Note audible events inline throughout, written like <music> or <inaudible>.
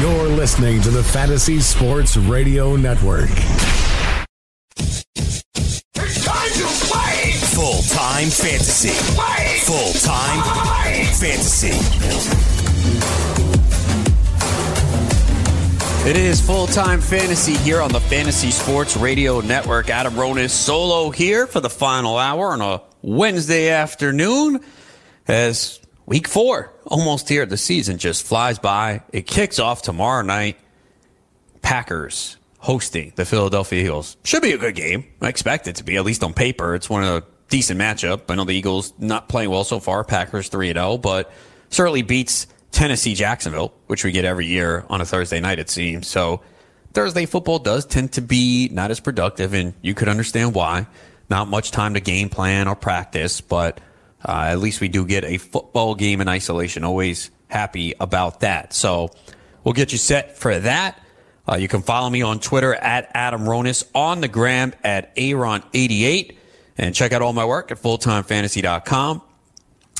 You're listening to the Fantasy Sports Radio Network. It's time to play! Full time fantasy. Play! Full time fantasy. It is full time fantasy here on the Fantasy Sports Radio Network. Adam Ronis solo here for the final hour on a Wednesday afternoon as week four almost here. The season just flies by. It kicks off tomorrow night. Packers hosting the Philadelphia Eagles. Should be a good game. I expect it to be, at least on paper. It's one of a decent matchup. I know the Eagles not playing well so far. Packers 3 0, but certainly beats Tennessee Jacksonville, which we get every year on a Thursday night, it seems. So Thursday football does tend to be not as productive, and you could understand why. Not much time to game plan or practice, but uh, at least we do get a football game in isolation. Always happy about that. So we'll get you set for that. Uh, you can follow me on Twitter at Adam Ronis, on the gram at Aaron88, and check out all my work at fulltimefantasy.com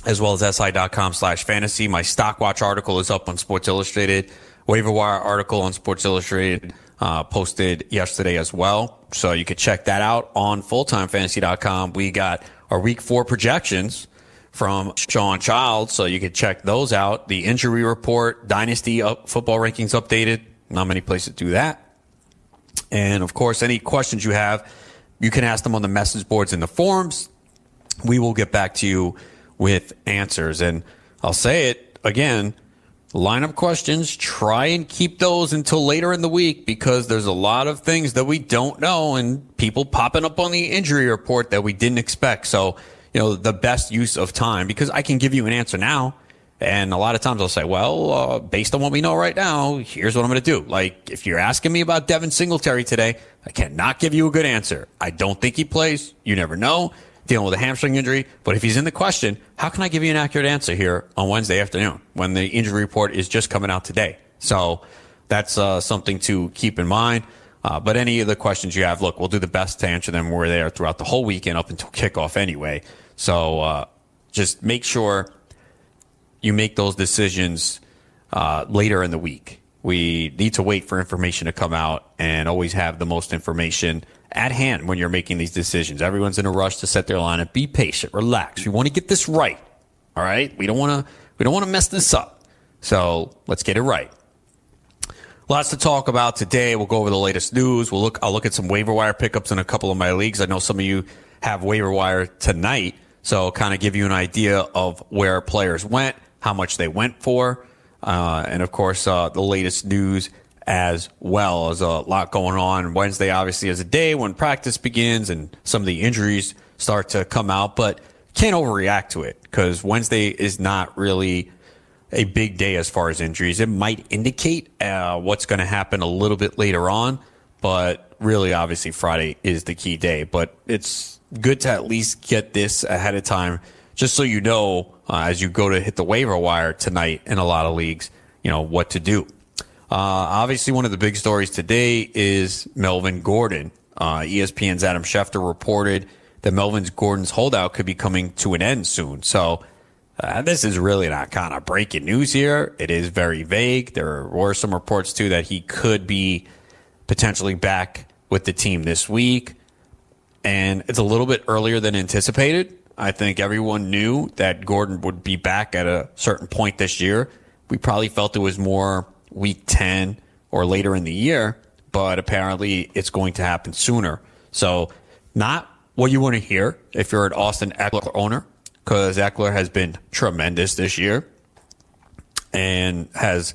as well as si.com slash fantasy. My stock watch article is up on Sports Illustrated. Waiver wire article on Sports Illustrated uh, posted yesterday as well. So you could check that out on fulltimefantasy.com. We got our week four projections from Sean Child. So you can check those out. The injury report, dynasty up, football rankings updated. Not many places do that. And of course, any questions you have, you can ask them on the message boards in the forums. We will get back to you with answers. And I'll say it again lineup questions, try and keep those until later in the week because there's a lot of things that we don't know and people popping up on the injury report that we didn't expect. So, you know, the best use of time because I can give you an answer now. And a lot of times I'll say, well, uh, based on what we know right now, here's what I'm going to do. Like, if you're asking me about Devin Singletary today, I cannot give you a good answer. I don't think he plays. You never know dealing with a hamstring injury. But if he's in the question, how can I give you an accurate answer here on Wednesday afternoon when the injury report is just coming out today? So that's uh, something to keep in mind. Uh, but any of the questions you have, look, we'll do the best to answer them. We're there throughout the whole weekend up until kickoff anyway. So uh, just make sure you make those decisions uh, later in the week. We need to wait for information to come out and always have the most information at hand when you're making these decisions. Everyone's in a rush to set their lineup. Be patient, relax. We want to get this right. All right. We don't want to, we don't want to mess this up. So let's get it right. Lots to talk about today. We'll go over the latest news. We'll look, I'll look at some waiver wire pickups in a couple of my leagues. I know some of you have waiver wire tonight. So kind of give you an idea of where players went, how much they went for. Uh, and of course, uh, the latest news as well. There's a lot going on. Wednesday, obviously, is a day when practice begins and some of the injuries start to come out, but can't overreact to it because Wednesday is not really a big day as far as injuries. It might indicate uh, what's going to happen a little bit later on, but really, obviously, Friday is the key day. But it's good to at least get this ahead of time just so you know uh, as you go to hit the waiver wire tonight in a lot of leagues, you know, what to do. Uh, obviously, one of the big stories today is Melvin Gordon. Uh, ESPN's Adam Schefter reported that Melvin Gordon's holdout could be coming to an end soon. So, uh, this is really not kind of breaking news here. It is very vague. There were some reports too that he could be potentially back with the team this week. And it's a little bit earlier than anticipated. I think everyone knew that Gordon would be back at a certain point this year. We probably felt it was more week 10 or later in the year, but apparently it's going to happen sooner. So, not what you want to hear if you're an Austin Ekeler owner, because Ekeler has been tremendous this year and has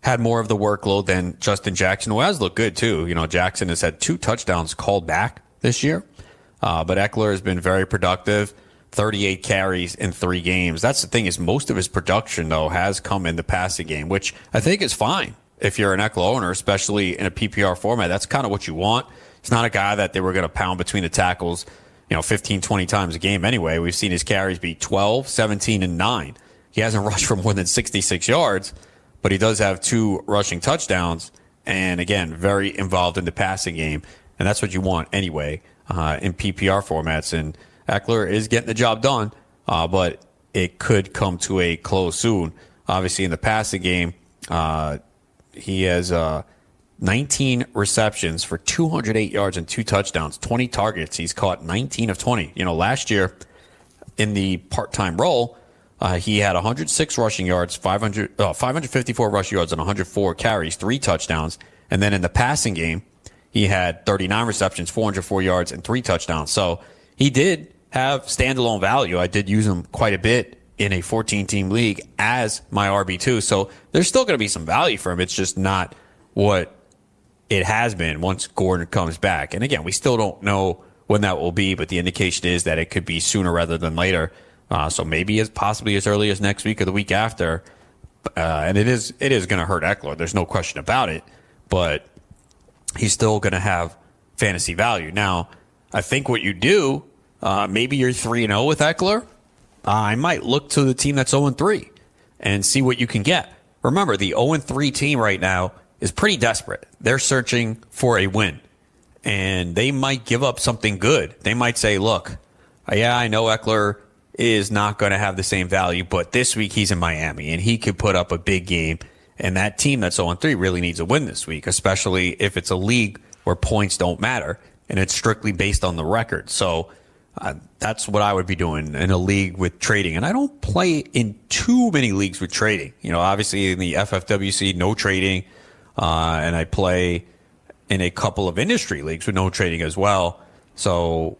had more of the workload than Justin Jackson, who has looked good too. You know, Jackson has had two touchdowns called back this year, uh, but Ekeler has been very productive. 38 carries in three games. That's the thing is most of his production though has come in the passing game, which I think is fine if you're an Ekeler owner, especially in a PPR format. That's kind of what you want. It's not a guy that they were going to pound between the tackles, you know, 15, 20 times a game anyway. We've seen his carries be 12, 17, and 9. He hasn't <laughs> rushed for more than 66 yards, but he does have two rushing touchdowns. And again, very involved in the passing game. And that's what you want anyway uh, in PPR formats. And Ekeler is getting the job done, uh, but it could come to a close soon. Obviously, in the passing game, uh, He has uh, 19 receptions for 208 yards and two touchdowns, 20 targets. He's caught 19 of 20. You know, last year in the part time role, uh, he had 106 rushing yards, 500, uh, 554 rushing yards, and 104 carries, three touchdowns. And then in the passing game, he had 39 receptions, 404 yards, and three touchdowns. So he did have standalone value. I did use him quite a bit in a 14 team league as my RB2. So there's still going to be some value for him. It's just not what it has been once Gordon comes back. And again, we still don't know when that will be, but the indication is that it could be sooner rather than later. Uh, so maybe as possibly as early as next week or the week after. Uh, and it is it is going to hurt Ekeler. There's no question about it. But he's still going to have fantasy value. Now, I think what you do, uh, maybe you're 3 0 with Ekeler. Uh, I might look to the team that's 0 3 and see what you can get. Remember, the 0 3 team right now is pretty desperate. They're searching for a win, and they might give up something good. They might say, look, uh, yeah, I know Ekeler is not going to have the same value, but this week he's in Miami and he could put up a big game and that team that's 0 3 really needs a win this week, especially if it's a league where points don't matter and it's strictly based on the record. So uh, that's what I would be doing in a league with trading. And I don't play in too many leagues with trading. You know, obviously in the FFWC, no trading. Uh, and I play in a couple of industry leagues with no trading as well. So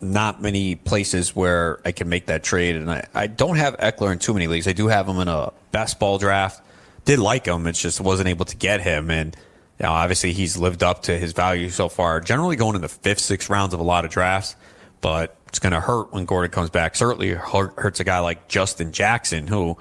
not many places where I can make that trade. And I, I don't have Ekeler in too many leagues. I do have him in a best ball draft did like him. It's just wasn't able to get him. And you know, obviously he's lived up to his value so far. Generally going in the fifth, sixth rounds of a lot of drafts, but it's going to hurt when Gordon comes back. Certainly hurts a guy like Justin Jackson who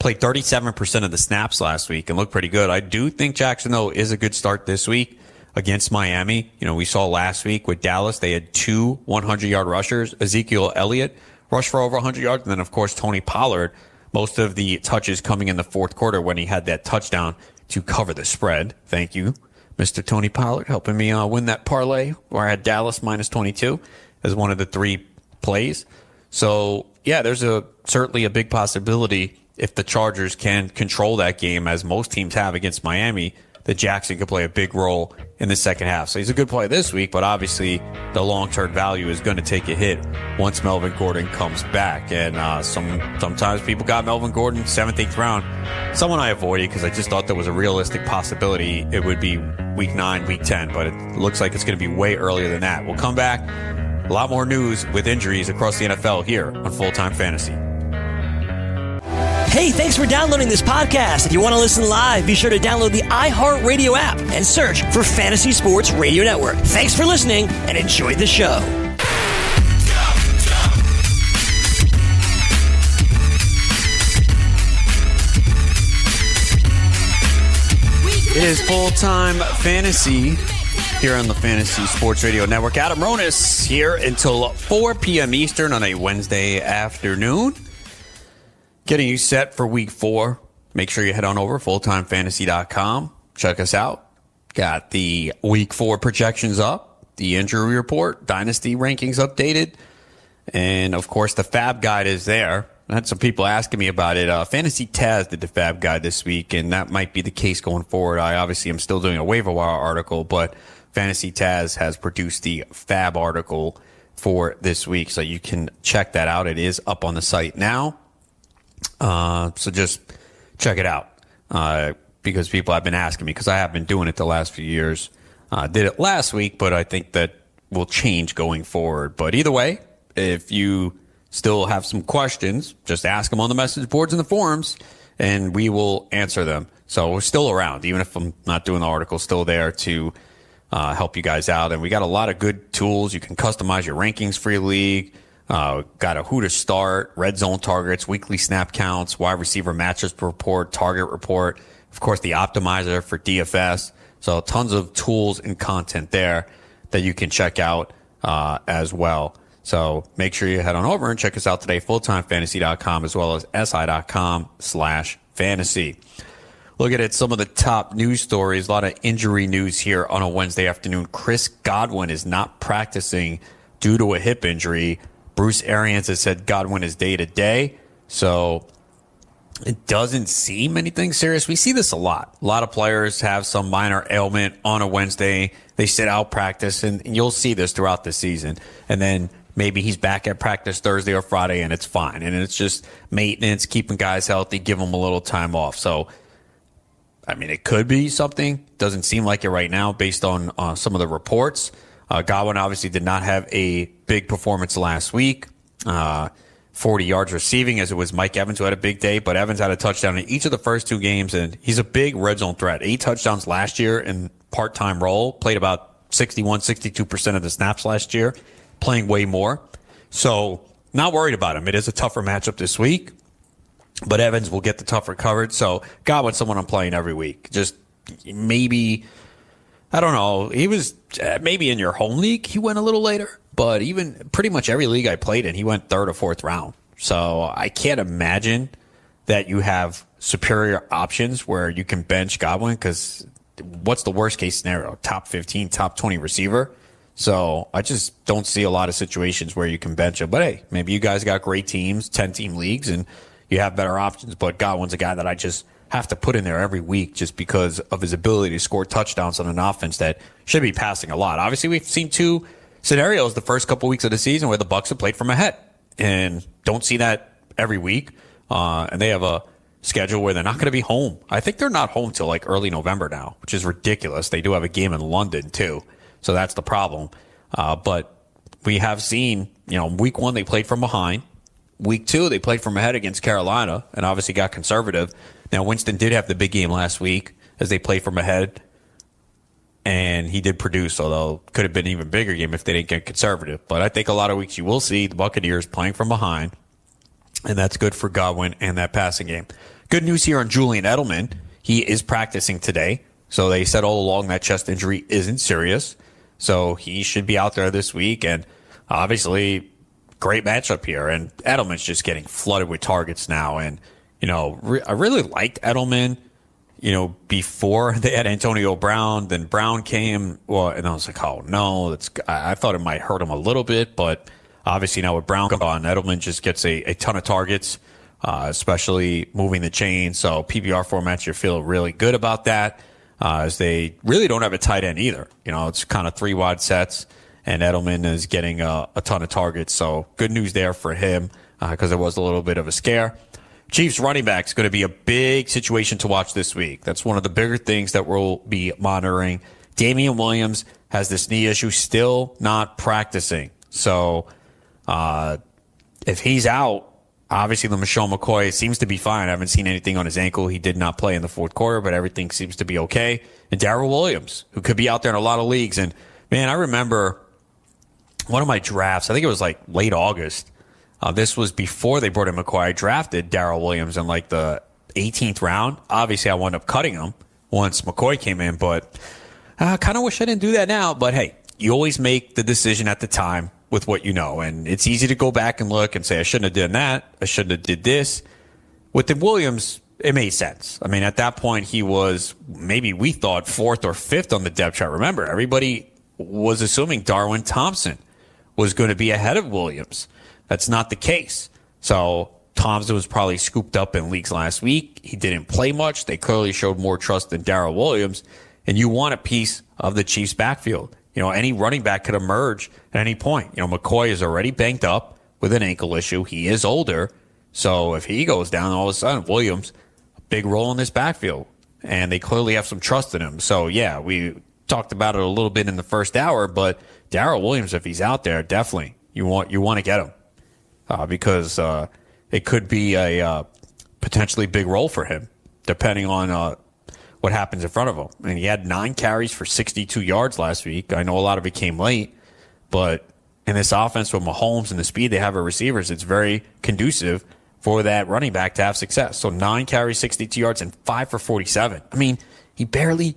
played 37% of the snaps last week and looked pretty good. I do think Jackson though is a good start this week against Miami. You know, we saw last week with Dallas, they had two 100 yard rushers. Ezekiel Elliott rushed for over 100 yards. And then of course, Tony Pollard most of the touches coming in the fourth quarter when he had that touchdown to cover the spread. Thank you, Mr. Tony Pollard, helping me uh, win that parlay where I had Dallas minus 22 as one of the three plays. So, yeah, there's a certainly a big possibility if the Chargers can control that game as most teams have against Miami that Jackson could play a big role in the second half. So he's a good play this week, but obviously the long term value is going to take a hit once Melvin Gordon comes back. And uh, some sometimes people got Melvin Gordon seventh, eighth round. Someone I avoided because I just thought there was a realistic possibility it would be week nine, week ten, but it looks like it's going to be way earlier than that. We'll come back. A lot more news with injuries across the NFL here on Full Time Fantasy. Hey, thanks for downloading this podcast. If you want to listen live, be sure to download the iHeartRadio app and search for Fantasy Sports Radio Network. Thanks for listening and enjoy the show. It is full time fantasy here on the Fantasy Sports Radio Network. Adam Ronis here until 4 p.m. Eastern on a Wednesday afternoon getting you set for week four. Make sure you head on over to fulltimefantasy.com. Check us out. Got the week four projections up, the injury report, dynasty rankings updated, and of course the Fab Guide is there. I had some people asking me about it. Uh, Fantasy Taz did the Fab Guide this week, and that might be the case going forward. I obviously am still doing a waiver wire article, but Fantasy Taz has produced the Fab article for this week, so you can check that out. It is up on the site now. Uh, so just check it out uh, because people have been asking me because I have been doing it the last few years. Uh, did it last week, but I think that will change going forward. But either way, if you still have some questions, just ask them on the message boards and the forums, and we will answer them. So we're still around, even if I'm not doing the article, still there to uh, help you guys out. And we got a lot of good tools. You can customize your rankings for your league. Uh, got a who to start, red zone targets, weekly snap counts, wide receiver matchups report, target report. Of course, the optimizer for DFS. So tons of tools and content there that you can check out uh, as well. So make sure you head on over and check us out today, fulltimefantasy.com as well as si.com slash fantasy. Looking at some of the top news stories, a lot of injury news here on a Wednesday afternoon. Chris Godwin is not practicing due to a hip injury. Bruce Arians has said Godwin is day to day. So it doesn't seem anything serious. We see this a lot. A lot of players have some minor ailment on a Wednesday. They sit out practice, and, and you'll see this throughout the season. And then maybe he's back at practice Thursday or Friday, and it's fine. And it's just maintenance, keeping guys healthy, give them a little time off. So, I mean, it could be something. Doesn't seem like it right now based on uh, some of the reports. Uh, Godwin obviously did not have a big performance last week. Uh, 40 yards receiving as it was Mike Evans who had a big day, but Evans had a touchdown in each of the first two games and he's a big red zone threat. Eight touchdowns last year in part-time role, played about 61, 62% of the snaps last year, playing way more. So not worried about him. It is a tougher matchup this week, but Evans will get the tougher coverage. So Godwin's someone I'm playing every week. Just maybe, I don't know. He was uh, maybe in your home league. He went a little later but even pretty much every league I played in, he went third or fourth round. So I can't imagine that you have superior options where you can bench Godwin because what's the worst case scenario? Top 15, top 20 receiver. So I just don't see a lot of situations where you can bench him. But hey, maybe you guys got great teams, 10 team leagues, and you have better options. But Godwin's a guy that I just have to put in there every week just because of his ability to score touchdowns on an offense that should be passing a lot. Obviously, we've seen two scenarios the first couple weeks of the season where the Bucs have played from ahead, and don't see that every week. Uh, and they have a schedule where they're not going to be home. I think they're not home till like early November now, which is ridiculous. They do have a game in London too, so that's the problem. Uh, but we have seen, you know, week one they played from behind. Week two they played from ahead against Carolina, and obviously got conservative. Now Winston did have the big game last week as they played from ahead and he did produce, although could have been an even bigger game if they didn't get conservative. But I think a lot of weeks you will see the Buccaneers playing from behind, and that's good for Godwin and that passing game. Good news here on Julian Edelman. He is practicing today. So they said all along that chest injury isn't serious. So he should be out there this week. And obviously, great matchup here. And Edelman's just getting flooded with targets now. And, you know, re- I really liked Edelman you know, before <laughs> they had Antonio Brown, then Brown came. Well, and I was like, oh no, that's. I thought it might hurt him a little bit, but obviously now with Brown gone, Edelman just gets a, a ton of targets, uh, especially moving the chain. So PPR formats, you feel really good about that, uh, as they really don't have a tight end either. You know, it's kind of three wide sets, and Edelman is getting a, a ton of targets. So good news there for him because uh, it was a little bit of a scare. Chiefs running back is going to be a big situation to watch this week. That's one of the bigger things that we'll be monitoring. Damien Williams has this knee issue, still not practicing. So, uh, if he's out, obviously the Michelle McCoy seems to be fine. I haven't seen anything on his ankle. He did not play in the fourth quarter, but everything seems to be okay. And Darrel Williams, who could be out there in a lot of leagues. And man, I remember one of my drafts, I think it was like late August. Uh, this was before they brought in McCoy. I drafted Darrel Williams in like the 18th round. Obviously, I wound up cutting him once McCoy came in, but I kind of wish I didn't do that now. But hey, you always make the decision at the time with what you know, and it's easy to go back and look and say I shouldn't have done that. I shouldn't have did this. With the Williams, it made sense. I mean, at that point, he was maybe we thought fourth or fifth on the depth chart. Remember, everybody was assuming Darwin Thompson was going to be ahead of Williams. That's not the case. So Thompson was probably scooped up in leagues last week. He didn't play much. They clearly showed more trust than Darrel Williams. And you want a piece of the Chiefs backfield. You know, any running back could emerge at any point. You know, McCoy is already banked up with an ankle issue. He is older. So if he goes down, all of a sudden, Williams, a big role in this backfield. And they clearly have some trust in him. So yeah, we talked about it a little bit in the first hour, but Darrel Williams, if he's out there, definitely you want, you want to get him uh, because uh, it could be a uh, potentially big role for him, depending on uh, what happens in front of him. And he had nine carries for 62 yards last week. I know a lot of it came late, but in this offense with Mahomes and the speed they have at receivers, it's very conducive for that running back to have success. So nine carries, 62 yards, and five for 47. I mean, he barely,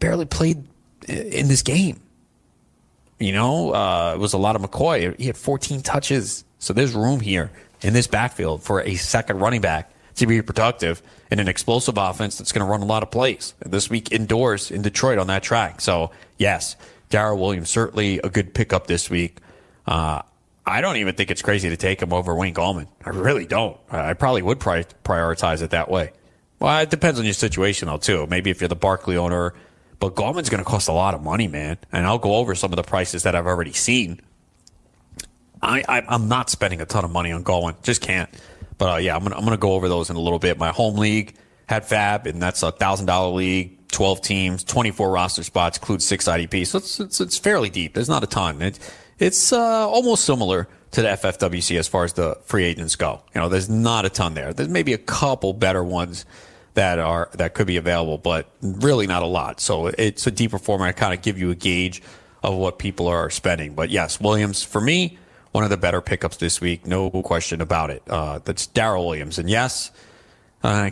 barely played in this game. You know, uh, it was a lot of McCoy. He had 14 touches. So there's room here in this backfield for a second running back to be productive in an explosive offense that's going to run a lot of plays. This week indoors in Detroit on that track. So yes, Darrel Williams certainly a good pickup this week. Uh, I don't even think it's crazy to take him over Wayne Gallman. I really don't. I probably would pri- prioritize it that way. Well, it depends on your situation, though, too. Maybe if you're the Barkley owner, but Gallman's going to cost a lot of money, man. And I'll go over some of the prices that I've already seen. I, I am not spending a ton of money on Gallman, just can't. But uh, yeah, I'm gonna I'm gonna go over those in a little bit. My home league had Fab, and that's a thousand dollar league, 12 teams, 24 roster spots, includes six IDPs. So it's, it's, it's fairly deep. There's not a ton. It, it's uh, almost similar to the FFWC as far as the free agents go. You know, there's not a ton there. There's maybe a couple better ones that are that could be available, but really not a lot. So it's a deeper format to kind of give you a gauge of what people are spending. But yes, Williams for me, one of the better pickups this week, no question about it. Uh, that's Darrel Williams, and yes, uh,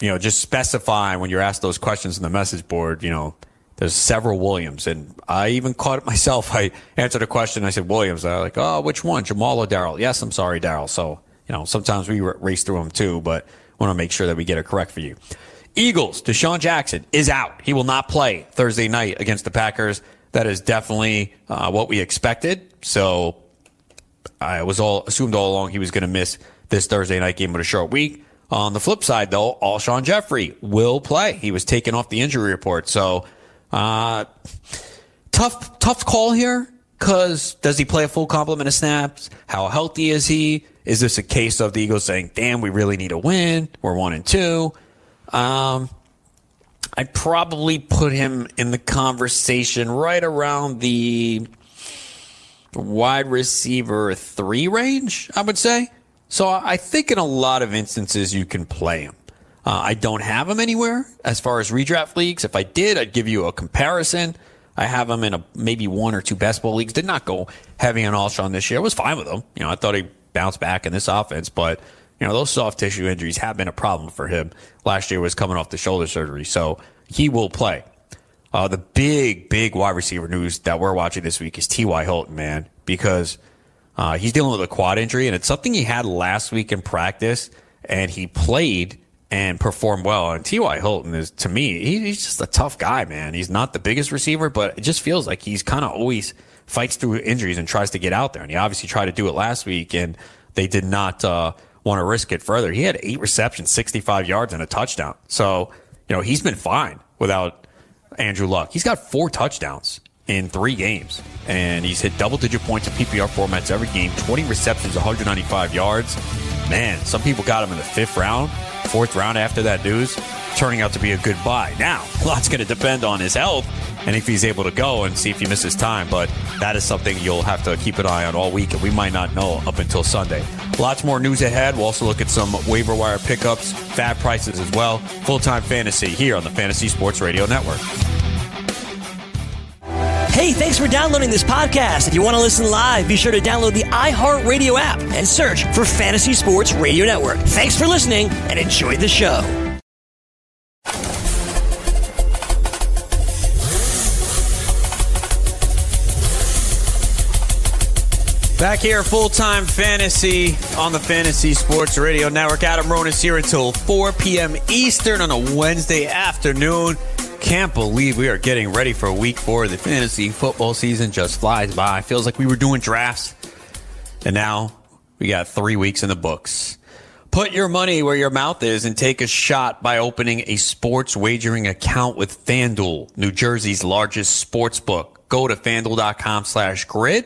you know, just specify when you're asked those questions in the message board. You know, there's several Williams, and I even caught it <laughs> myself. I answered a question. I said Williams. They're like, oh, which one, Jamaal or Darrel? Yes, I'm sorry, Darrel. So you know, sometimes we race through them too, but want to make sure that we get it correct for you. Eagles, DeSean Jackson is out. He will not play Thursday night against the Packers. That is definitely uh, what we expected. So I was all assumed all along he was going to miss this Thursday night game with a short week. On the flip side, though, Alshon Jeffery will play. He was taken off the injury report. So, uh, tough, tough call here. Cause does he play a full complement of snaps? How healthy is he? Is this a case of the Eagles saying, damn, we really need a win? We're one and two. Um, I'd probably put him in the conversation right around the wide receiver three range, I would say. So I think in a lot of instances you can play him. Uh, I don't have him anywhere as far as redraft leagues. If I did, I'd give you a comparison. I have him in a maybe one or two best ball leagues. Did not go heavy on Alshon this year. I was fine with him. You know, I thought he bounced back in this offense, but you know, those soft tissue injuries have been a problem for him. Last year was coming off the shoulder surgery, so he will play. Uh, the big, big wide receiver news that we're watching this week is T.Y. Hilton, man, because uh, he's dealing with a quad injury, and it's something he had last week in practice, and he played and performed well. And T.Y. Hilton is, to me, he, he's just a tough guy, man. He's not the biggest receiver, but it just feels like he's kind of always fights through injuries and tries to get out there. And he obviously tried to do it last week, and they did not uh, want to risk it further. He had eight receptions, 65 yards, and a touchdown. So, you know, he's been fine without Andrew Luck. He's got four touchdowns in three games, and he's hit double digit points in PPR formats every game, 20 receptions, 195 yards. Man, some people got him in the fifth round, fourth round after that news, turning out to be a good buy. Now, a <laughs> lot's going to depend on his health and if he's able to go and see if he misses time, but that is something you'll have to keep an eye on all week, and we might not know up until Sunday. Lots more news ahead. We'll also look at some waiver wire pickups, fab prices as well. Full time fantasy here on the Fantasy Sports Radio Network. Hey, thanks for downloading this podcast. If you want to listen live, be sure to download the iHeartRadio app and search for Fantasy Sports Radio Network. Thanks for listening and enjoy the show. Back here, full time fantasy on the Fantasy Sports Radio Network. Adam Ronis here until 4 p.m. Eastern on a Wednesday afternoon. Can't believe we are getting ready for week four. of The fantasy football season just flies by. Feels like we were doing drafts, and now we got three weeks in the books. Put your money where your mouth is and take a shot by opening a sports wagering account with FanDuel, New Jersey's largest sports book. Go to fanduel.com slash grid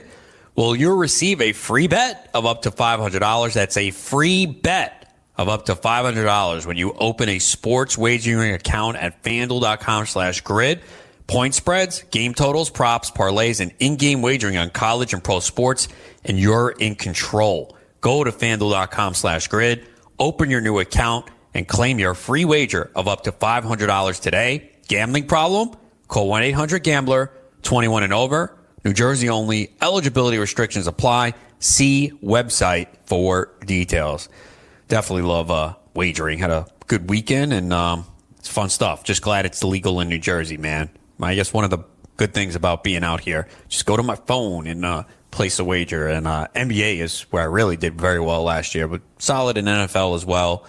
well, you'll receive a free bet of up to $500. That's a free bet of up to $500 when you open a sports wagering account at fanduel.com slash grid. Point spreads, game totals, props, parlays, and in-game wagering on college and pro sports, and you're in control. Go to fanduel.com slash grid, open your new account, and claim your free wager of up to $500 today. Gambling problem? Call 1-800-GAMBLER, 21 and over New Jersey only. Eligibility restrictions apply. See website for details. Definitely love uh, wagering. Had a good weekend and um, it's fun stuff. Just glad it's legal in New Jersey, man. I guess one of the good things about being out here, just go to my phone and uh, place a wager. And uh, NBA is where I really did very well last year, but solid in NFL as well.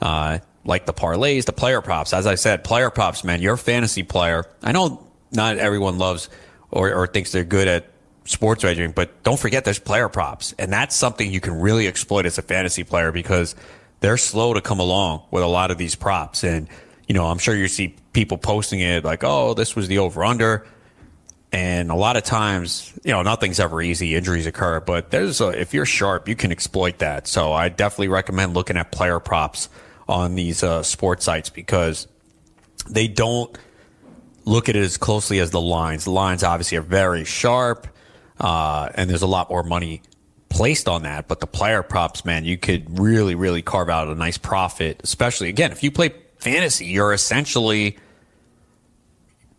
Uh, like the parlays, the player props. As I said, player props, man. You're a fantasy player. I know not everyone loves or, or thinks they're good at sports wagering, but don't forget there's player props. And that's something you can really exploit as a fantasy player because they're slow to come along with a lot of these props. And, you know, I'm sure you see people posting it like, oh, this was the over under. And a lot of times, you know, nothing's ever easy. Injuries occur, but there's a, if you're sharp, you can exploit that. So I definitely recommend looking at player props on these uh, sports sites because they don't look at it as closely as the lines. The lines obviously are very sharp, uh, and there's a lot more money placed on that. But the player props, man, you could really, really carve out a nice profit. Especially again, if you play fantasy, you're essentially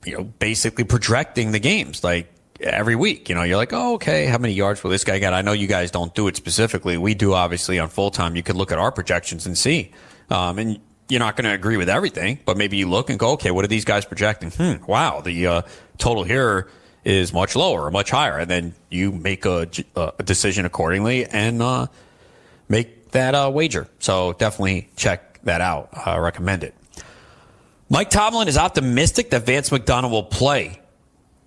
you know, basically projecting the games like every week. You know, you're like, oh, okay, how many yards will this guy get? I know you guys don't do it specifically. We do obviously on full time. You could look at our projections and see. Um, and you're not going to agree with everything, but maybe you look and go, okay, what are these guys projecting? Hmm, wow, the uh, total here is much lower or much higher. And then you make a, a decision accordingly and uh, make that uh, wager. So definitely check that out. I recommend it. Mike Tomlin is optimistic that Vance McDonald will play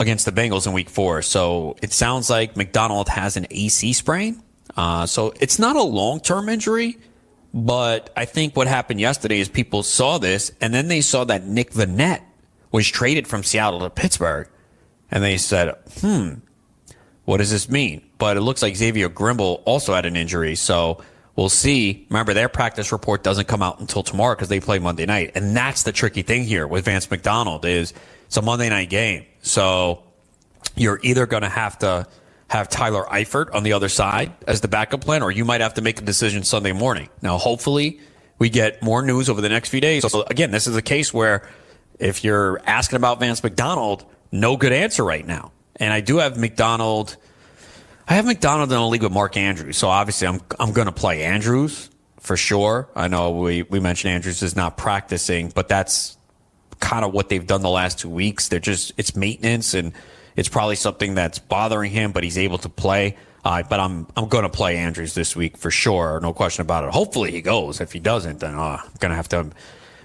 against the Bengals in week four. So it sounds like McDonald has an AC sprain. Uh, so it's not a long term injury, but I think what happened yesterday is people saw this and then they saw that Nick Vannett was traded from Seattle to Pittsburgh. And they said, hmm, what does this mean? But it looks like Xavier Grimble also had an injury. So we'll see. Remember, their practice report doesn't come out until tomorrow because they play Monday night, and that's the tricky thing here with Vance McDonald is it's a Monday night game, so you're either going to have to have Tyler Eifert on the other side as the backup plan, or you might have to make a decision Sunday morning. Now, hopefully, we get more news over the next few days. So again, this is a case where if you're asking about Vance McDonald, no good answer right now. And I do have McDonald I have McDonald in a league with Mark Andrews, so obviously I'm I'm going to play Andrews for sure. I know we we mentioned Andrews is not practicing, but that's kind of what they've done the last two weeks. They're just it's maintenance and it's probably something that's bothering him, but he's able to play. Uh, but I'm I'm going to play Andrews this week for sure, no question about it. Hopefully he goes. If he doesn't, then uh, I'm going to have to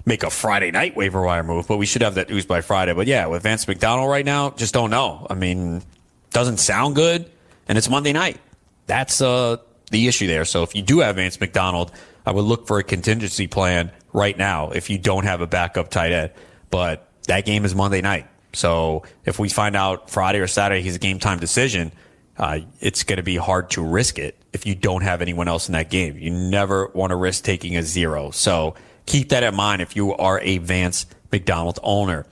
make a Friday night waiver wire move. But we should have that news by Friday. But yeah, with Vance McDonald right now, just don't know. I mean, doesn't sound good and it's Monday night. That's uh, the issue there. So if you do have Vance McDonald, I would look for a contingency plan right now if you don't have a backup tight end. But that game is Monday night. So if we find out Friday or Saturday he's a game time decision, uh, it's going to be hard to risk it if you don't have anyone else in that game. You never want to risk taking a zero. So keep that in mind if you are a Vance McDonald owner.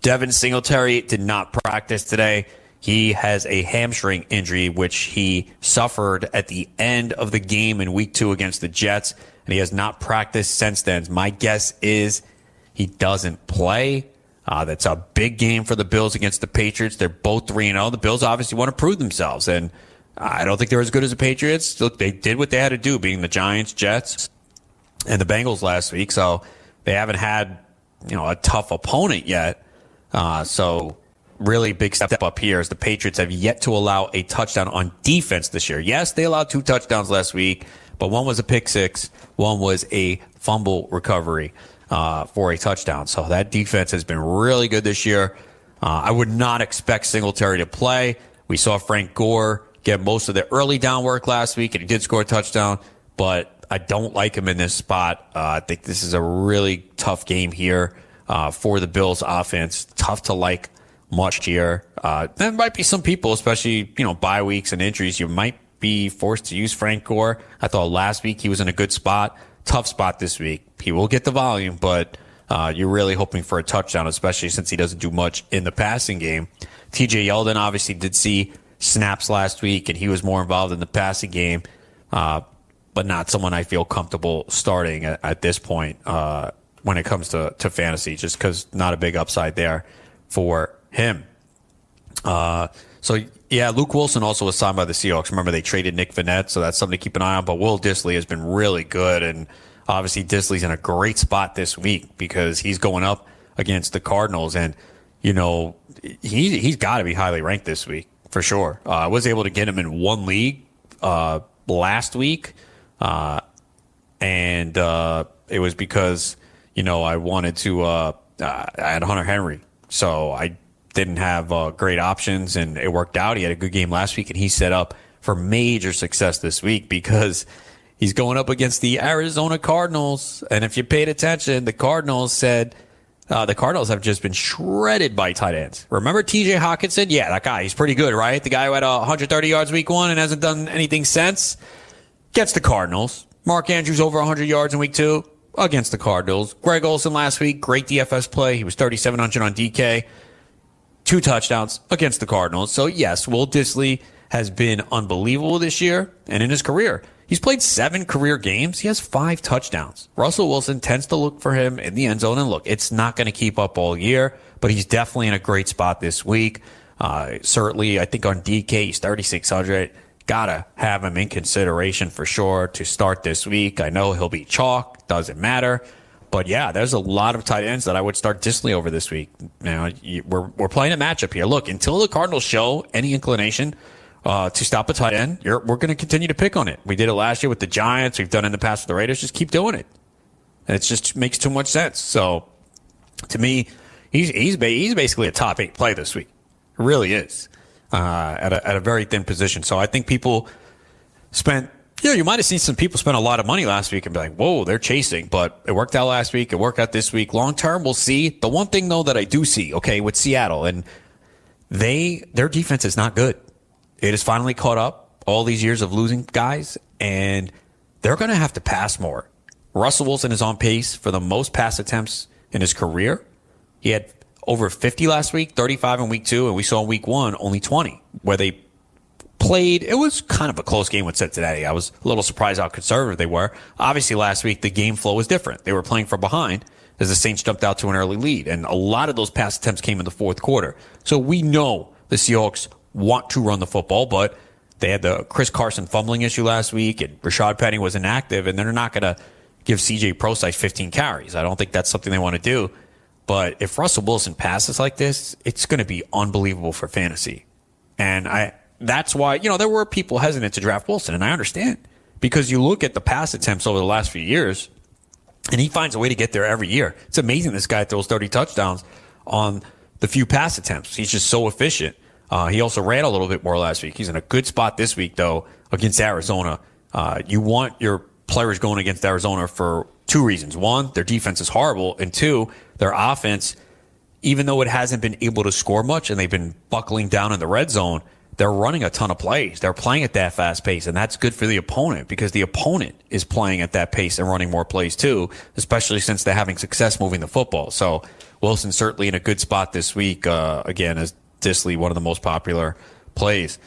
Devin Singletary did not practice today. He has a hamstring injury, which he suffered at the end of the game in week two against the Jets, and he has not practiced since then. My guess is he doesn't play. Uh, that's a big game for the Bills against the Patriots. They're both 3 0. The Bills obviously want to prove themselves, and I don't think they're as good as the Patriots. Look, they did what they had to do, being the Giants, Jets, and the Bengals last week. So they haven't had, you know, a tough opponent yet. Uh, so really big step up here is the Patriots have yet to allow a touchdown on defense this year. Yes, they allowed two touchdowns last week, but one was a pick six, one was a fumble recovery uh, for a touchdown. So that defense has been really good this year. Uh, I would not expect Singletary to play. We saw Frank Gore get most of the early down work last week, and he did score a touchdown, but I don't like him in this spot. Uh, I think this is a really tough game here uh, for the Bills offense. Tough to like much here. Uh, there might be some people, especially, you know, bye weeks and injuries, you might be forced to use Frank Gore. I thought last week he was in a good spot. Tough spot this week. He will get the volume, but uh, you're really hoping for a touchdown, especially since he doesn't do much in the passing game. TJ Yeldon obviously did see snaps last week, and he was more involved in the passing game, uh, but not someone I feel comfortable starting at, at this point uh, when it comes to, to fantasy, just because not a big upside there for him. Uh, so yeah, Luke Wilson also was signed by the Seahawks. Remember they traded Nick Vannett, so that's something to keep an eye on. But Will Dissly has been really good, and obviously Dissly's in a great spot this week because he's going up against the Cardinals, and you know he he's got to be highly ranked this week for sure. Uh, I was able to get him in one league uh, last week, uh, and uh, it was because you know I wanted to. Uh, I had Hunter Henry so I didn't have uh, great options, and it worked out. He had a good game last week, and he set up for major success this week because he's going up against the Arizona Cardinals. And if you paid attention, the Cardinals said uh, the Cardinals have just been shredded by tight ends. Remember TJ Hockenson? Yeah, that guy. He's pretty good, right? The guy who had uh, 130 yards week one and hasn't done anything since gets the Cardinals. Mark Andrews over 100 yards in week two against the Cardinals. Greg Olsen last week, great DFS play. He was 3,700 on DK, two touchdowns against the Cardinals. So yes, Will Dissly has been unbelievable this year and in his career. He's played seven career games. He has five touchdowns. Russell Wilson tends to look for him in the end zone. And look, it's not going to keep up all year, but he's definitely in a great spot this week. Uh, certainly, I think on DK, he's 3,600 gotta have him in consideration for sure to start this week. I know he'll be chalk, doesn't matter. But yeah, there's a lot of tight ends that I would start Dissly over this week. Know, we're, we're playing a matchup here. Look, until the Cardinals show any inclination uh, to stop a tight end, we're going to continue to pick on it. We did it last year with the Giants. We've done it in the past with the Raiders. Just keep doing it. It just makes too much sense. So to me, he's, he's, he's basically a top eight play this week. It really is uh, at, a, at a very thin position. So I think people spent, yeah, you might have seen some people spend a lot of money last week and be like, whoa, they're chasing, but it worked out last week. It worked out this week. Long term, we'll see. The one thing though that I do see, okay, with Seattle and they, their defense is not good. It has finally caught up all these years of losing guys and they're going to have to pass more. Russell Wilson is on pace for the most pass attempts in his career. He had over 50 last week, 35 in week two, and we saw in week one only 20, where they played. It was kind of a close game with Cincinnati. I was a little surprised how conservative they were. Obviously, last week the game flow was different. They were playing from behind as the Saints jumped out to an early lead, and a lot of those pass attempts came in the fourth quarter. So we know the Seahawks want to run the football, but they had the Chris Carson fumbling issue last week, and Rashaad Penny was inactive, and they're not going to give CJ Prosise 15 carries. I don't think that's something they want to do. But if Russell Wilson passes like this, it's going to be unbelievable for fantasy. And I, that's why, you know, there were people hesitant to draft Wilson, and I understand because you look at the pass attempts over the last few years, and he finds a way to get there every year. It's amazing this guy throws 30 touchdowns on the few pass attempts. He's just so efficient. Uh, he also ran a little bit more last week. He's in a good spot this week, though, against Arizona. Uh, you want your players going against Arizona for two reasons. One, their defense is horrible, and two, their offense, even though it hasn't been able to score much and they've been buckling down in the red zone, they're running a ton of plays. They're playing at that fast pace, and that's good for the opponent because the opponent is playing at that pace and running more plays too, especially since they're having success moving the football. So Wilson certainly in a good spot this week. Uh, again, as Dissly, one of the most popular plays.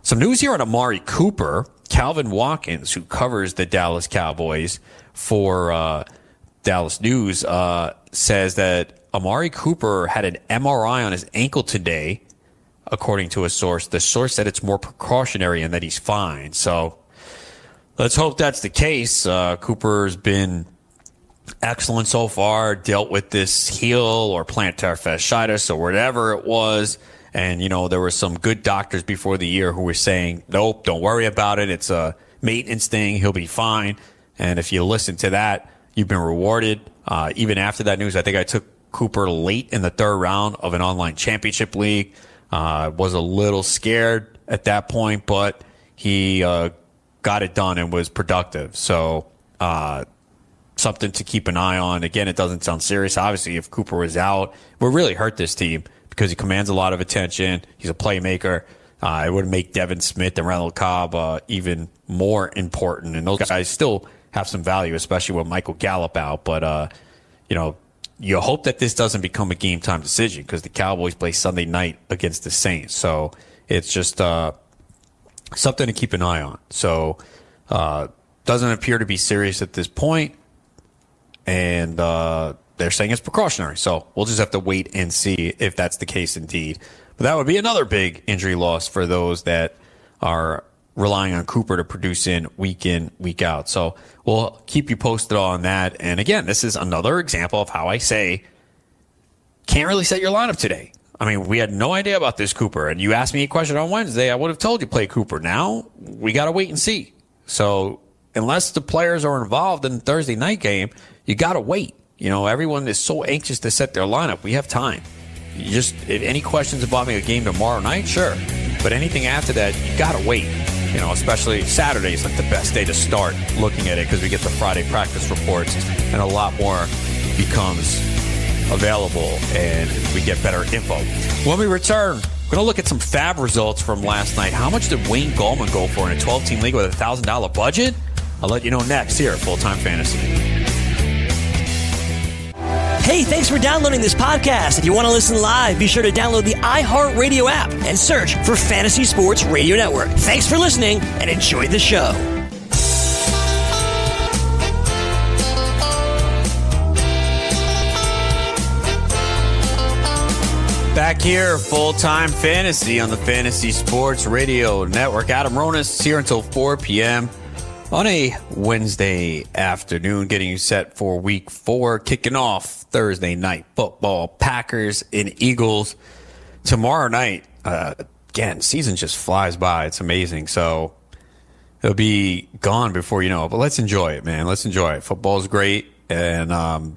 Some news here on Amari Cooper. Calvin Watkins, who covers the Dallas Cowboys, for uh, Dallas News uh, says that Amari Cooper had an MRI on his ankle today, according to a source. The source said it's more precautionary and that he's fine. So let's hope that's the case. Uh, Cooper's been excellent so far, dealt with this heel or plantar fasciitis or whatever it was. And, you know, there were some good doctors before the year who were saying, nope, don't worry about it. It's a maintenance thing. He'll be fine. And if you listen to that, you've been rewarded. Uh, even after that news, I think I took Cooper late in the third round of an online championship league. Uh, was a little scared at that point, but he uh, got it done and was productive. So uh, something to keep an eye on. Again, it doesn't sound serious. Obviously, if Cooper was out, would really hurt this team because he commands a lot of attention. He's a playmaker. Uh, it would make Devin Smith and Randall Cobb uh, even more important, and those guys still have some value, especially with Michael Gallup out. But, uh, you know, you hope that this doesn't become a game time decision because the Cowboys play Sunday night against the Saints. So it's just uh, something to keep an eye on. So uh, doesn't appear to be serious at this point, and uh, they're saying it's precautionary. So we'll just have to wait and see if that's the case indeed. But that would be another big injury loss for those that are relying on Cooper to produce in week in, week out. So we'll keep you posted on that. And again, this is another example of how I say can't really set your lineup today. I mean, we had no idea about this Cooper, and you asked me a question on Wednesday. I would have told you play Cooper. Now we got to wait and see. So unless the players are involved in the Thursday night game, you got to wait. You know, everyone is so anxious to set their lineup. We have time. you just if any questions about me a game tomorrow night, sure. But anything after that, you gotta wait. You know, especially Saturday is like the best day to start looking at it because we get the Friday practice reports and a lot more becomes available and we get better info. When we return, we're going to look at some fab results from last night. How much did Wayne Gallman go for in a 12 team league with a $1,000 budget? I'll let you know next here at Full Time Fantasy. Hey, thanks for downloading this podcast. If you want to listen live, be sure to download the iHeartRadio app and search for Fantasy Sports Radio Network. Thanks for listening and enjoy the show. Back here, full time fantasy on the Fantasy Sports Radio Network. Adam Ronis here until 4 p.m. on a Wednesday afternoon, getting you set for week four, kicking off Thursday night football. Packers and Eagles tomorrow night. Uh, again, season just flies by. It's amazing. So it'll be gone before you know it. But let's enjoy it, man. Let's enjoy it. Football's great. And, um,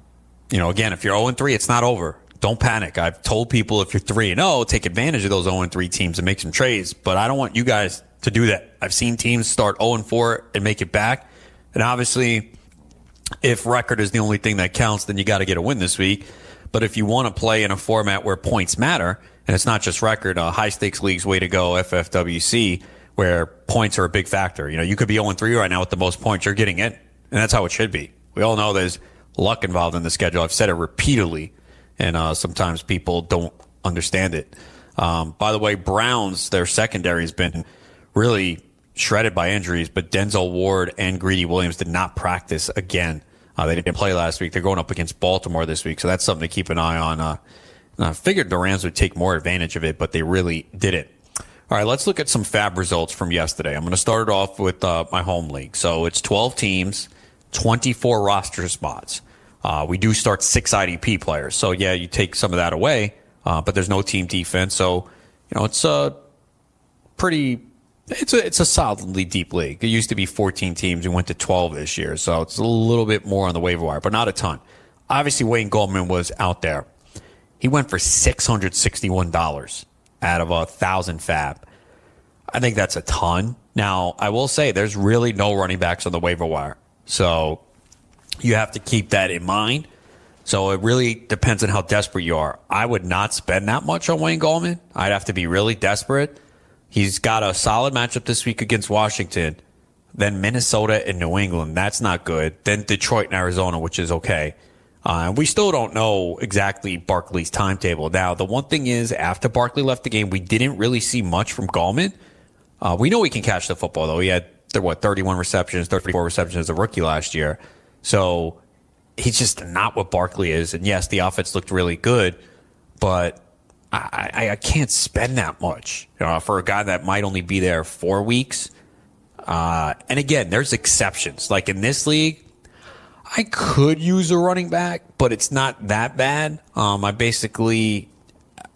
you know, again, if you're 0 3, it's not over don't panic. I've told people if you're 3 and 0, take advantage of those 0 3 teams and make some trades, but I don't want you guys to do that. I've seen teams start 0 4 and make it back. And obviously, if record is the only thing that counts, then you got to get a win this week. But if you want to play in a format where points matter, and it's not just record, uh, high stakes leagues way to go, FFWC, where points are a big factor. You know, you could be 0 3 right now with the most points, you're getting it. And that's how it should be. We all know there's luck involved in the schedule. I've said it repeatedly and uh, sometimes people don't understand it. Um, by the way, Browns, their secondary has been really shredded by injuries, but Denzel Ward and Greedy Williams did not practice again. Uh, they didn't play last week. They're going up against Baltimore this week, so that's something to keep an eye on. Uh, I figured the Rams would take more advantage of it, but they really didn't. All right, let's look at some fab results from yesterday. I'm going to start it off with uh, my home league. So it's 12 teams, 24 roster spots. Uh, we do start six IDP players. So, yeah, you take some of that away, uh, but there's no team defense. So, you know, it's a pretty. It's a it's a solidly deep league. It used to be 14 teams. We went to 12 this year, so it's a little bit more on the waiver wire, but not a ton. Obviously, Wayne Gallman was out there. He went for $661 out of a thousand fab. I think that's a ton. Now, I will say there's really no running backs on the waiver wire. So you have to keep that in mind. So it really depends on how desperate you are. I would not spend that much on Wayne Gallman. I'd have to be really desperate. He's got a solid matchup this week against Washington, then Minnesota and New England. That's not good. Then Detroit and Arizona, which is okay. Uh, we still don't know exactly Barkley's timetable. Now, the one thing is, after Barkley left the game, we didn't really see much from Gallman. Uh, we know he can catch the football, though. He had, what, 31 receptions, 34 receptions as a rookie last year. So he's just not what Barkley is. And yes, the offense looked really good, but I, I, I can't spend that much you know, for a guy that might only be there four weeks. Uh, and again, there's exceptions. Like in this league, I could use a running back, but it's not that bad. Um, I basically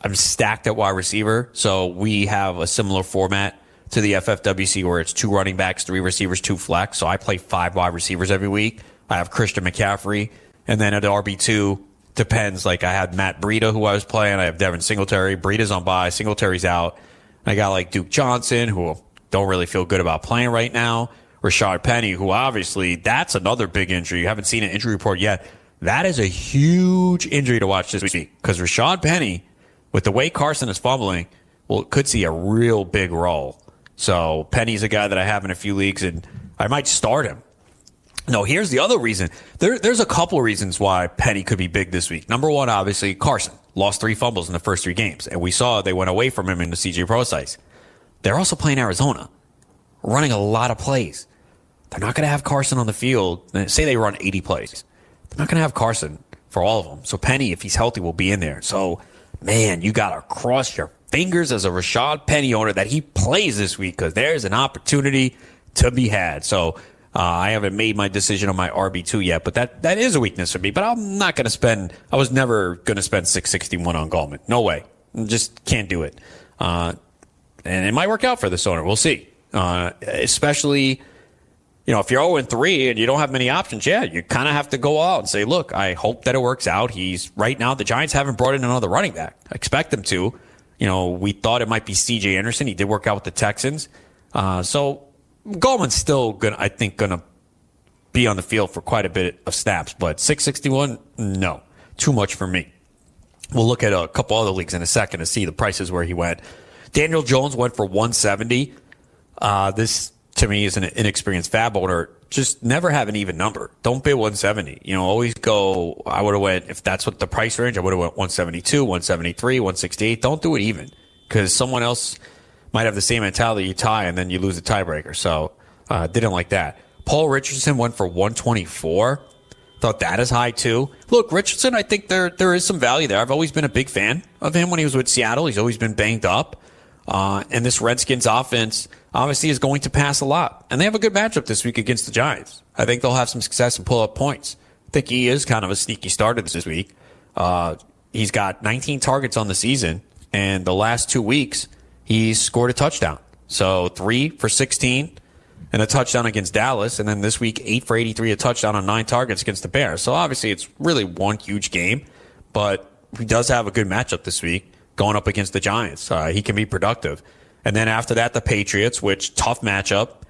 I'm stacked at wide receiver, so we have a similar format to the FFWC where it's two running backs, three receivers, two flex. So I play five wide receivers every week. I have Christian McCaffrey. And then at RB2, depends. Like I had Matt Breida, who I was playing. I have Devin Singletary. Breida's on bye. Singletary's out. I got like Duke Johnson, who don't really feel good about playing right now. Rashaad Penny, who obviously that's another big injury. You haven't seen an injury report yet. That is a huge injury to watch this week because Rashaad Penny, with the way Carson is fumbling, well, could see a real big role. So Penny's a guy that I have in a few leagues, and I might start him no, here's the other reason. There, there's a couple of reasons why Penny could be big this week. Number one, obviously, Carson lost three fumbles in the first three games, and we saw they went away from him in the CJ Prosise. They're also playing Arizona, running a lot of plays. They're not going to have Carson on the field. Say they run 80 plays. They're not going to have Carson for all of them. So Penny, if he's healthy, will be in there. So, man, you got to cross your fingers as a Rashaad Penny owner that he plays this week because there's an opportunity to be had. So uh, I haven't made my decision on my RB2 yet, but that, that is a weakness for me. But I'm not going to spend, I was never going to spend 661 on Gallman. No way. Just can't do it. Uh, and it might work out for this owner. We'll see. Uh, especially, you know, if you're 0 3 and you don't have many options, yeah, you kind of have to go out and say, look, I hope that it works out. He's right now, the Giants haven't brought in another running back. I expect them to. You know, we thought it might be CJ Anderson. He did work out with the Texans. Uh, so Gallman's still to, I think, to be on the field for quite a bit of snaps, but 661, no, too much for me. We'll look at a couple other leagues in a second to see the prices where he went. Daniel Jones went for 170. Uh, this to me is an inexperienced fab owner. Just never have an even number. Don't bid 170. You know, always go. I would have went if that's what the price range. I would have went 172, 173, 168. Don't do it even because someone else might have the same mentality. You tie and then you lose the tiebreaker. So uh, didn't like that. Paul Richardson went for 124. Thought that is high too. Look, Richardson, I think there there is some value there. I've always been a big fan of him when he was with Seattle. He's always been banged up. Uh, and this Redskins offense obviously is going to pass a lot. And they have a good matchup this week against the Giants. I think they'll have some success and pull up points. I think he is kind of a sneaky starter this week. Uh, he's got 19 targets on the season, and the last two weeks, he's scored a touchdown. So three for 16 and a touchdown against Dallas. And then this week, eight for 83, a touchdown on nine targets against the Bears. So obviously, it's really one huge game, but he does have a good matchup this week going up against the Giants. Uh, he can be productive. And then after that, the Patriots, which tough matchup,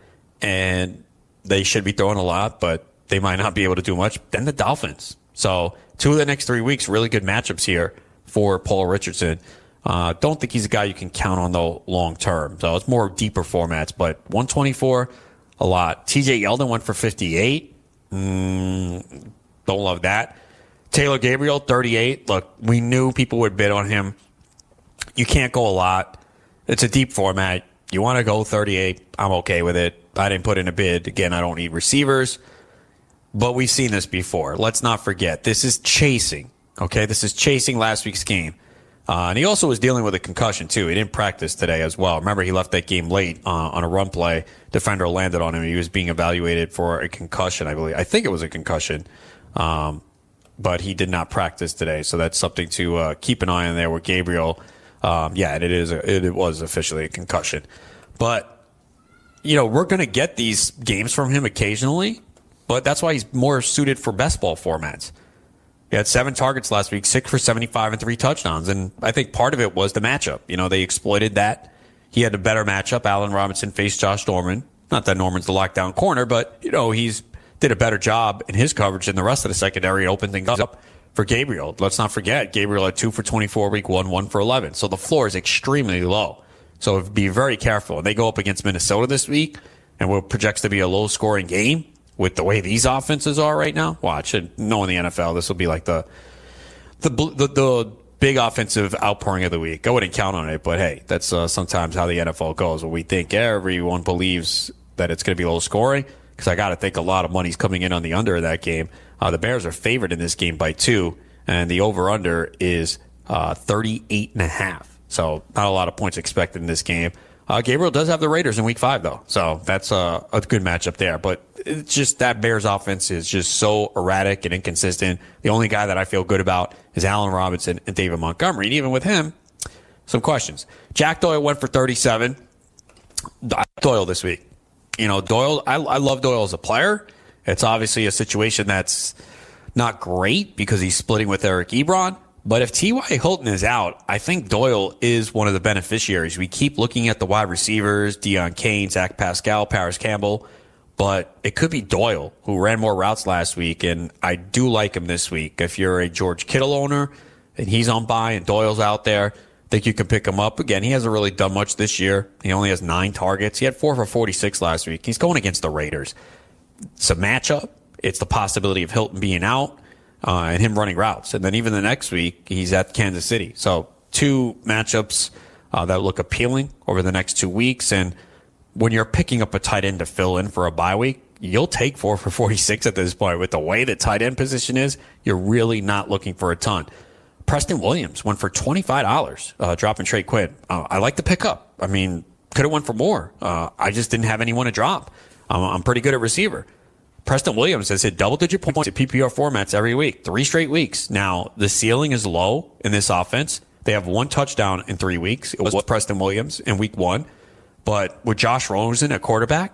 and they should be throwing a lot, but they might not be able to do much. Then the Dolphins. So two of the next three weeks, really good matchups here for Paul Richardson. Uh, don't think he's a guy you can count on though long term. So it's more deeper formats, but 124 a lot. TJ Yeldon went for 58. Mm, don't love that. Taylor Gabriel, 38. Look, we knew people would bid on him. You can't go a lot. It's a deep format. You want to go 38. I'm okay with it. I didn't put in a bid. Again, I don't need receivers, but we've seen this before. Let's not forget. This is chasing. Okay. This is chasing last week's game. Uh, and he also was dealing with a concussion too. He didn't practice today as well. Remember, he left that game late uh, on a run play. Defender landed on him. He was being evaluated for a concussion, I believe. I think it was a concussion, um, but he did not practice today. So that's something to uh, keep an eye on there with Gabriel. Um, yeah, and it is. A, it was officially a concussion, but you know we're going to get these games from him occasionally. But that's why he's more suited for best ball formats. He had seven targets last week, six for 75 and three touchdowns. And I think part of it was the matchup. You know, they exploited that. He had a better matchup. Allen Robinson faced Josh Norman. Not that Norman's the lockdown corner, but, you know, he's did a better job in his coverage than the rest of the secondary and opened things up for Gabriel. Let's not forget, Gabriel had two for 24 week one, one for 11. So the floor is extremely low. So be very careful. And they go up against Minnesota this week and what projects to be a low scoring game with the way these offenses are right now, watch it. Knowing the NFL, this will be like the the the, the big offensive outpouring of the week. I wouldn't count on it, but hey, that's uh, sometimes how the NFL goes. Where we think everyone believes that it's going to be low scoring because I got to think a lot of money's coming in on the under of that game. Uh, the Bears are favored in this game by two, and the over under is uh, 38 and a half. So not a lot of points expected in this game. Uh, Gabriel does have the Raiders in week five, though. So that's a, a good matchup there. But it's just that Bears offense is just so erratic and inconsistent. The only guy that I feel good about is Allen Robinson and David Montgomery. And even with him, some questions. Jack Doyle went for 37. Doyle this week. You know, Doyle, I, I love Doyle as a player. It's obviously a situation that's not great because he's splitting with Eric Ebron. But if T.Y. Hilton is out, I think Doyle is one of the beneficiaries. We keep looking at the wide receivers, Deon Cain, Zach Pascal, Parris Campbell, but it could be Doyle who ran more routes last week. And I do like him this week. If you're a George Kittle owner and he's on bye and Doyle's out there, I think you can pick him up. Again, he hasn't really done much this year. He only has nine targets. He had four for 46 last week. He's going against the Raiders. It's a matchup. It's the possibility of Hilton being out uh, and him running routes. And then even the next week, he's at Kansas City. So two matchups uh, that look appealing over the next two weeks. And when you're picking up a tight end to fill in for a bye week, you'll take four for 46 at this point. With the way the tight end position is, you're really not looking for a ton. Preston Williams went for $25, uh, dropping Trey Quinn. Uh, I like the pickup. I mean, could have went for more. Uh, I just didn't have anyone to drop. I'm pretty good at receiver. Preston Williams has hit double digit points at PPR formats every week, three straight weeks. Now, the ceiling is low in this offense. They have one touchdown in three weeks. It was Preston Williams in week one. But with Josh Rosen at quarterback,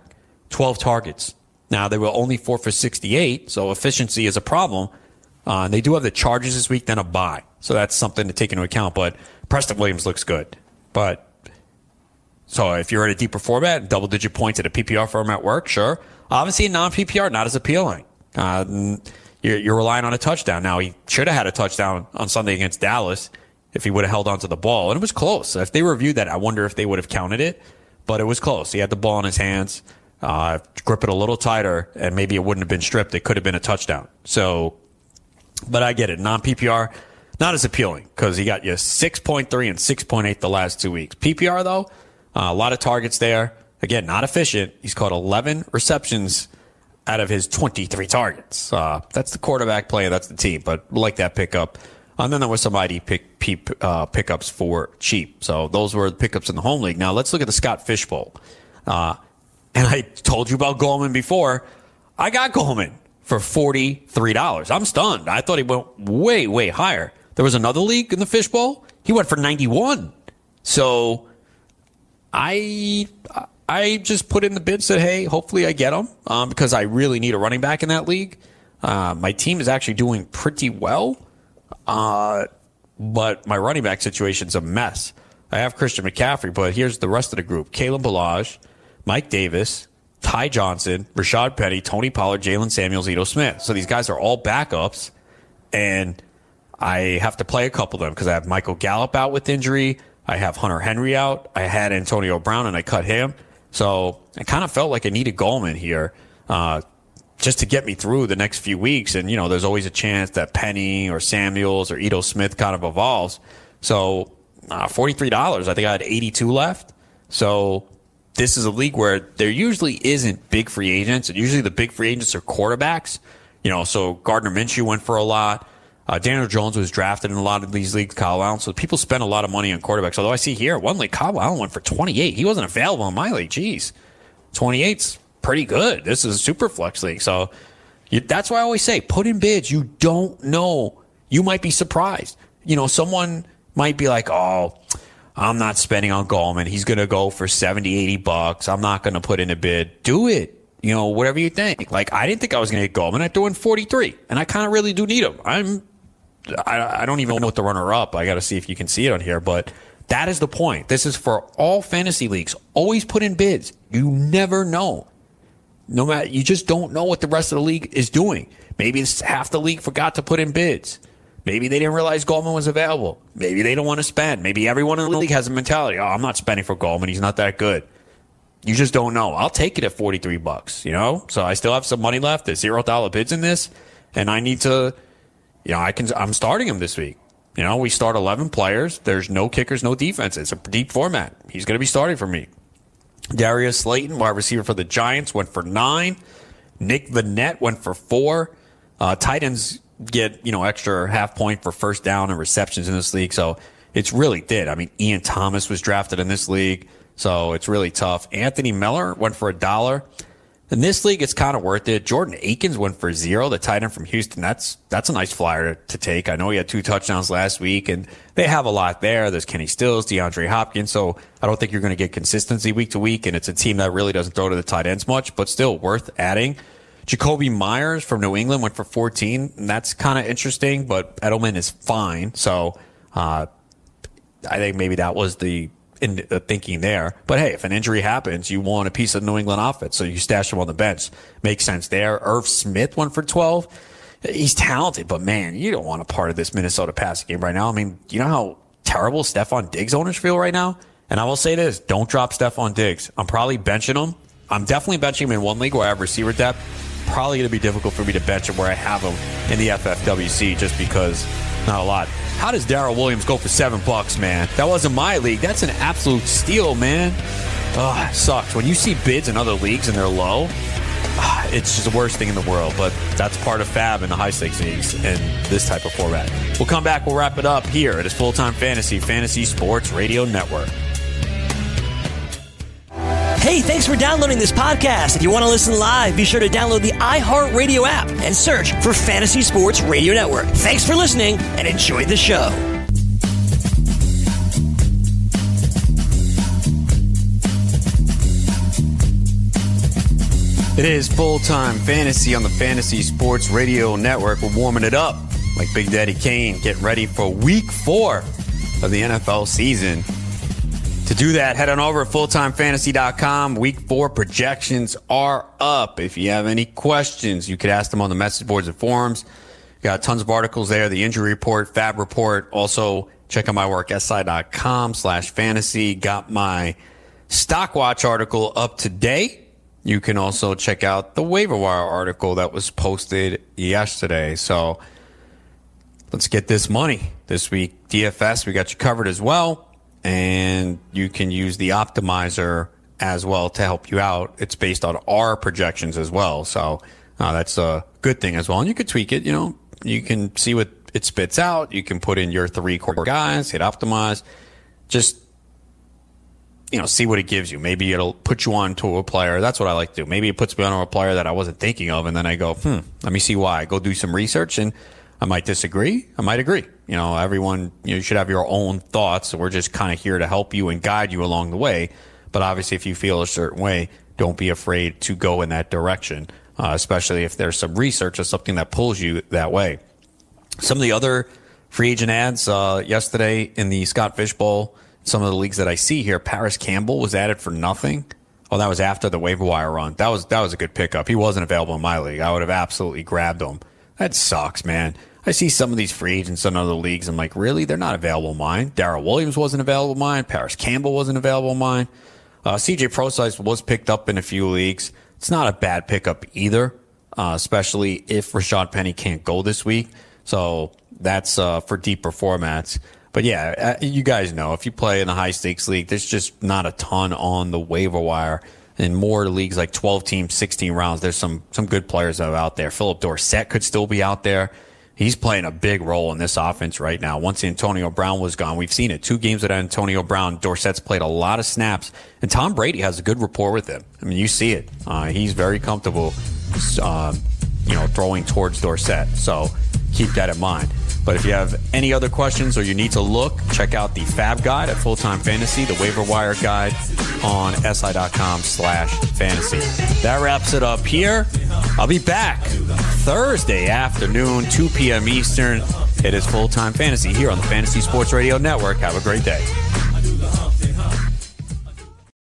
12 targets, Now, they were only four for 68, so efficiency is a problem. Uh, they do have the Chargers this week, then a bye. So that's something to take into account. But Preston Williams looks good. But so if you're in a deeper format, double digit points at a PPR format work, sure. Obviously, non PPR, not as appealing. Uh, you're, you're, relying on a touchdown. Now, he should have had a touchdown on Sunday against Dallas if he would have held onto the ball. And it was close. If they reviewed that, I wonder if they would have counted it. But it was close. He had the ball in his hands, uh, grip it a little tighter, and maybe it wouldn't have been stripped. It could have been a touchdown. So, but I get it. Non PPR, not as appealing because he got you 6.3 and 6.8 the last two weeks. PPR, though, uh, a lot of targets there. Again, not efficient. He's caught 11 receptions out of his 23 targets. Uh, that's the quarterback play. That's the team. But like that pickup. And then there was some ID pick, pick uh, pickups for cheap. So those were the pickups in the home league. Now let's look at the Scott Fishbowl. Uh, and I told you about Gallman before. I got Gallman for $43. I'm stunned. I thought he went way, way higher. There was another league in the Fishbowl. He went for 91. So I I just put in the bid, said, hey, hopefully I get him um, because I really need a running back in that league. Uh, my team is actually doing pretty well, uh, but my running back situation's a mess. I have Christian McCaffrey, but here's the rest of the group: Kalen Ballage, Mike Davis, Ty Johnson, Rashaad Penny, Tony Pollard, Jaylen Samuels, Ito Smith. So these guys are all backups, and I have to play a couple of them because I have Michael Gallup out with injury. I have Hunter Henry out. I had Antonio Brown and I cut him. So I kind of felt like I needed Gallman here uh, just to get me through the next few weeks. And, you know, there's always a chance that Penny or Samuels or Ito Smith kind of evolves. So uh, $43. I think I had 82 left. So this is a league where there usually isn't big free agents. And usually the big free agents are quarterbacks. You know, so Gardner Minshew went for a lot. Uh, Daniel Jones was drafted in a lot of these leagues, Kyle Allen. So people spend a lot of money on quarterbacks. Although I see here, one league, Kyle Allen went for 28. He wasn't available in my league. Jeez. 28's pretty good. This is a super flex league. So you, that's why I always say put in bids. You don't know. You might be surprised. You know, someone might be like, oh, I'm not spending on Gallman. He's going to go for 70, 80 bucks. I'm not going to put in a bid. Do it you know, whatever you think. Like, I didn't think I was going to get Gallman. I threw in 43, and I kind of really do need him. I'm I, I don't even know what the runner up. I got to see if you can see it on here, but that is the point. This is for all fantasy leagues. Always put in bids. You never know. No matter, you just don't know what the rest of the league is doing. Maybe half the league forgot to put in bids. Maybe they didn't realize Gallman was available. Maybe they don't want to spend. Maybe everyone in the league has a mentality. Oh, I'm not spending for Gallman. He's not that good. You just don't know. I'll take it at 43 bucks, you know? So I still have some money left. There's zero dollar bids in this. And I need to you know, I can, I'm starting him this week. You know, we start 11 players. There's no kickers, no defense. It's a deep format. He's going to be starting for me. Darius Slayton, wide receiver for the Giants, went for nine. Nick Vannett went for four. Uh, tight ends get, you know, extra half point for first down and receptions in this league. So it's really did. I mean, Ian Thomas was drafted in this league. So it's really tough. Anthony Miller went for a dollar. In this league, it's kind of worth it. Jordan Akins went for zero, the tight end from Houston. That's that's a nice flyer to take. I know he had two touchdowns last week, and they have a lot there. There's Kenny Stills, DeAndre Hopkins. So I don't think you're going to get consistency week to week, and it's a team that really doesn't throw to the tight ends much, but still worth adding. Jakobi Meyers from New England went for 14. And that's kind of interesting, but Edelman is fine. So uh, I think maybe that was the in uh, thinking there. But hey, if an injury happens, you want a piece of New England offense, so you stash him on the bench. Makes sense there. Irv Smith went for 12. He's talented, but man, you don't want a part of this Minnesota passing game right now. I mean, you know how terrible Stefon Diggs owners feel right now? And I will say this, don't drop Stefon Diggs. I'm probably benching him. I'm definitely benching him in one league where I have receiver depth. Probably going to be difficult for me to bench him where I have him in the FFWC just because not a lot. How does Darrel Williams go for seven bucks, man? That wasn't my league. That's an absolute steal, man. Oh, sucks. When you see bids in other leagues and they're low, ah, it's just the worst thing in the world. But that's part of Fab and the high stakes leagues and this type of format. We'll come back. We'll wrap it up here at his full time fantasy, Fantasy Sports Radio Network. Hey, thanks for downloading this podcast. If you want to listen live, be sure to download the iHeartRadio app and search for Fantasy Sports Radio Network. Thanks for listening and enjoy the show. It is full time fantasy on the Fantasy Sports Radio Network. We're warming it up like Big Daddy Kane, getting ready for week four of the NFL season. To do that, head on over to fulltimefantasy.com. Week four projections are up. If you have any questions, you could ask them on the message boards and forums. Got tons of articles there, the injury report, fab report. Also, check out my work, si.com slash fantasy. Got my stock watch article up to date. You can also check out the waiver wire article that was posted yesterday. So let's get this money this week. DFS, we got you covered as well. And you can use the optimizer as well to help you out. It's based on our projections as well. So uh, that's a good thing as well. And you could tweak it, you know, you can see what it spits out. You can put in your three core guys, hit optimize. Just you know, see what it gives you. Maybe it'll put you on to a player. That's what I like to do. Maybe it puts me on a player that I wasn't thinking of, and then I go, hmm, let me see why. Go do some research, and I might disagree. I might agree. You know, everyone, you, know, should have your own thoughts. We're just kind of here to help you and guide you along the way. But obviously, if you feel a certain way, don't be afraid to go in that direction, uh, especially if there's some research or something that pulls you that way. Some of the other free agent ads uh, yesterday in the Scott Fish Bowl some of the leagues that I see here, Parris Campbell was added for nothing. Oh, that was after the waiver wire run. That was that was a good pickup. He wasn't available in my league. I would have absolutely grabbed him. That sucks, man. I see some of these free agents in other leagues. I'm like, really? They're not available in mine. Darrel Williams wasn't available in mine. Parris Campbell wasn't available in mine. Uh, CJ Prosise was picked up in a few leagues. It's not a bad pickup either, uh, especially if Rashaad Penny can't go this week. So that's uh, for deeper formats. But yeah, uh, you guys know if you play in a high stakes league, there's just not a ton on the waiver wire. In more leagues like 12 teams, 16 rounds, there's some some good players out there. Phillip Dorsett could still be out there. He's playing a big role in this offense right now. Once Antonio Brown was gone, we've seen it. Two games with Antonio Brown, Dorsett's played a lot of snaps, and Tom Brady has a good rapport with him. I mean, you see it. Uh, he's very comfortable, uh, you know, throwing towards Dorsett. So keep that in mind. But if you have any other questions or you need to look, check out the Fab Guide at Full Time Fantasy, the waiver wire guide on si.com slash fantasy. That wraps it up here. I'll be back Thursday afternoon, 2 p.m. Eastern. It is Full Time Fantasy here on the Fantasy Sports Radio Network. Have a great day.